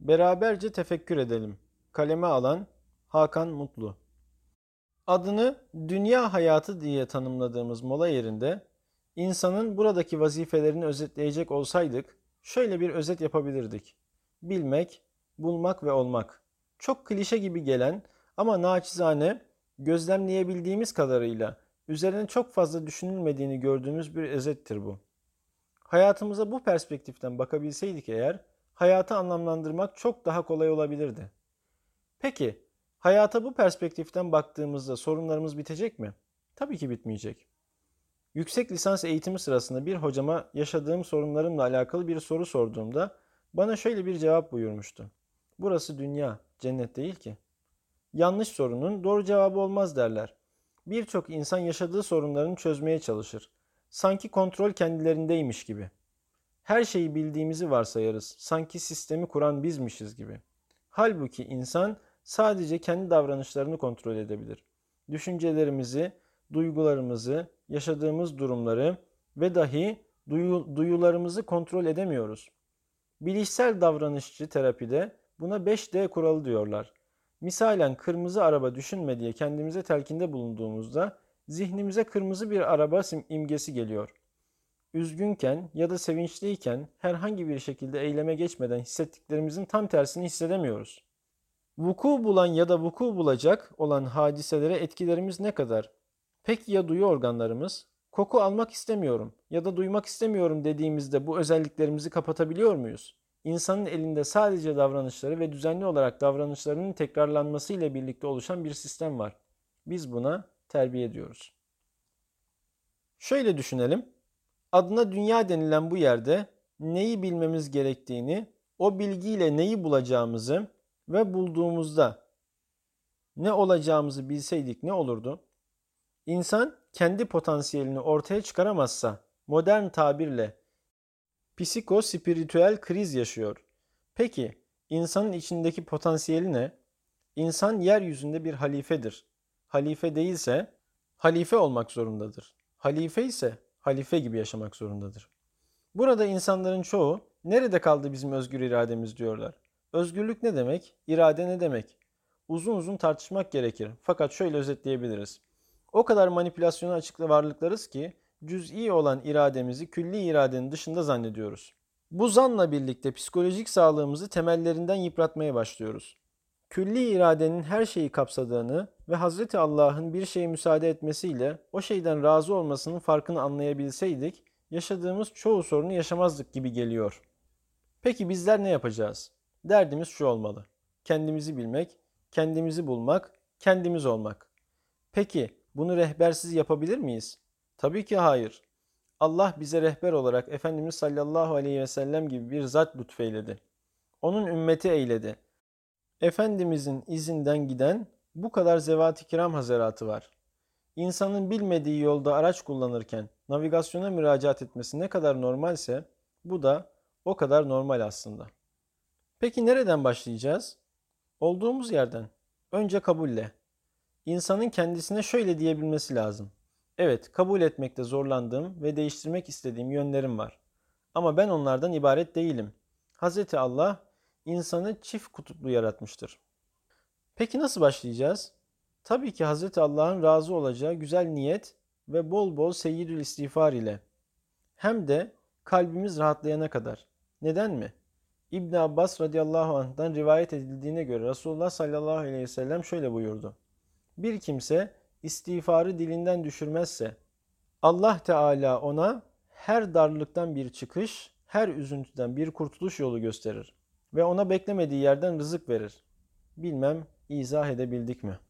Beraberce tefekkür edelim. Kaleme alan Hakan Mutlu. Adını dünya hayatı diye tanımladığımız mola yerinde insanın buradaki vazifelerini özetleyecek olsaydık şöyle bir özet yapabilirdik. Bilmek, bulmak ve olmak. Çok klişe gibi gelen ama naçizane gözlemleyebildiğimiz kadarıyla üzerine çok fazla düşünülmediğini gördüğümüz bir özettir bu. Hayatımıza bu perspektiften bakabilseydik eğer, hayatı anlamlandırmak çok daha kolay olabilirdi. Peki, hayata bu perspektiften baktığımızda sorunlarımız bitecek mi? Tabii ki bitmeyecek. Yüksek lisans eğitimi sırasında bir hocama yaşadığım sorunlarımla alakalı bir soru sorduğumda bana şöyle bir cevap buyurmuştu. Burası dünya, cennet değil ki. Yanlış sorunun doğru cevabı olmaz derler. Birçok insan yaşadığı sorunlarını çözmeye çalışır. Sanki kontrol kendilerindeymiş gibi. Her şeyi bildiğimizi varsayarız. Sanki sistemi kuran bizmişiz gibi. Halbuki insan sadece kendi davranışlarını kontrol edebilir. Düşüncelerimizi, duygularımızı, yaşadığımız durumları ve dahi duyu, duyularımızı kontrol edemiyoruz. Bilişsel davranışçı terapide buna 5D kuralı diyorlar. Misalen kırmızı araba düşünme diye kendimize telkinde bulunduğumuzda zihnimize kırmızı bir araba imgesi geliyor. Üzgünken ya da sevinçliyken herhangi bir şekilde eyleme geçmeden hissettiklerimizin tam tersini hissedemiyoruz. Vuku bulan ya da vuku bulacak olan hadiselere etkilerimiz ne kadar? Peki ya duyu organlarımız? Koku almak istemiyorum ya da duymak istemiyorum dediğimizde bu özelliklerimizi kapatabiliyor muyuz? İnsanın elinde sadece davranışları ve düzenli olarak davranışlarının tekrarlanması ile birlikte oluşan bir sistem var. Biz buna terbiye diyoruz. Şöyle düşünelim. Adına dünya denilen bu yerde neyi bilmemiz gerektiğini, o bilgiyle neyi bulacağımızı ve bulduğumuzda ne olacağımızı bilseydik ne olurdu? İnsan kendi potansiyelini ortaya çıkaramazsa modern tabirle psikospiritüel kriz yaşıyor. Peki insanın içindeki potansiyeli ne? İnsan yeryüzünde bir halifedir. Halife değilse halife olmak zorundadır. Halife ise halife gibi yaşamak zorundadır. Burada insanların çoğu nerede kaldı bizim özgür irademiz diyorlar. Özgürlük ne demek? İrade ne demek? Uzun uzun tartışmak gerekir. Fakat şöyle özetleyebiliriz. O kadar manipülasyona açıklı varlıklarız ki cüz'i olan irademizi külli iradenin dışında zannediyoruz. Bu zanla birlikte psikolojik sağlığımızı temellerinden yıpratmaya başlıyoruz. Külli iradenin her şeyi kapsadığını ve Hazreti Allah'ın bir şeye müsaade etmesiyle o şeyden razı olmasının farkını anlayabilseydik, yaşadığımız çoğu sorunu yaşamazdık gibi geliyor. Peki bizler ne yapacağız? Derdimiz şu olmalı. Kendimizi bilmek, kendimizi bulmak, kendimiz olmak. Peki bunu rehbersiz yapabilir miyiz? Tabii ki hayır. Allah bize rehber olarak Efendimiz sallallahu aleyhi ve sellem gibi bir zat lütfeyledi. Onun ümmeti eyledi. Efendimizin izinden giden bu kadar zevat-ı kiram hazaratı var. İnsanın bilmediği yolda araç kullanırken navigasyona müracaat etmesi ne kadar normalse bu da o kadar normal aslında. Peki nereden başlayacağız? Olduğumuz yerden. Önce kabulle. İnsanın kendisine şöyle diyebilmesi lazım. Evet, kabul etmekte zorlandığım ve değiştirmek istediğim yönlerim var. Ama ben onlardan ibaret değilim. Hz. Allah insanı çift kutuplu yaratmıştır. Peki nasıl başlayacağız? Tabii ki Hz. Allah'ın razı olacağı güzel niyet ve bol bol seyyidül istiğfar ile. Hem de kalbimiz rahatlayana kadar. Neden mi? İbn Abbas radıyallahu anh'dan rivayet edildiğine göre Resulullah sallallahu aleyhi ve sellem şöyle buyurdu. Bir kimse istiğfarı dilinden düşürmezse Allah Teala ona her darlıktan bir çıkış, her üzüntüden bir kurtuluş yolu gösterir ve ona beklemediği yerden rızık verir. Bilmem izah edebildik mi?''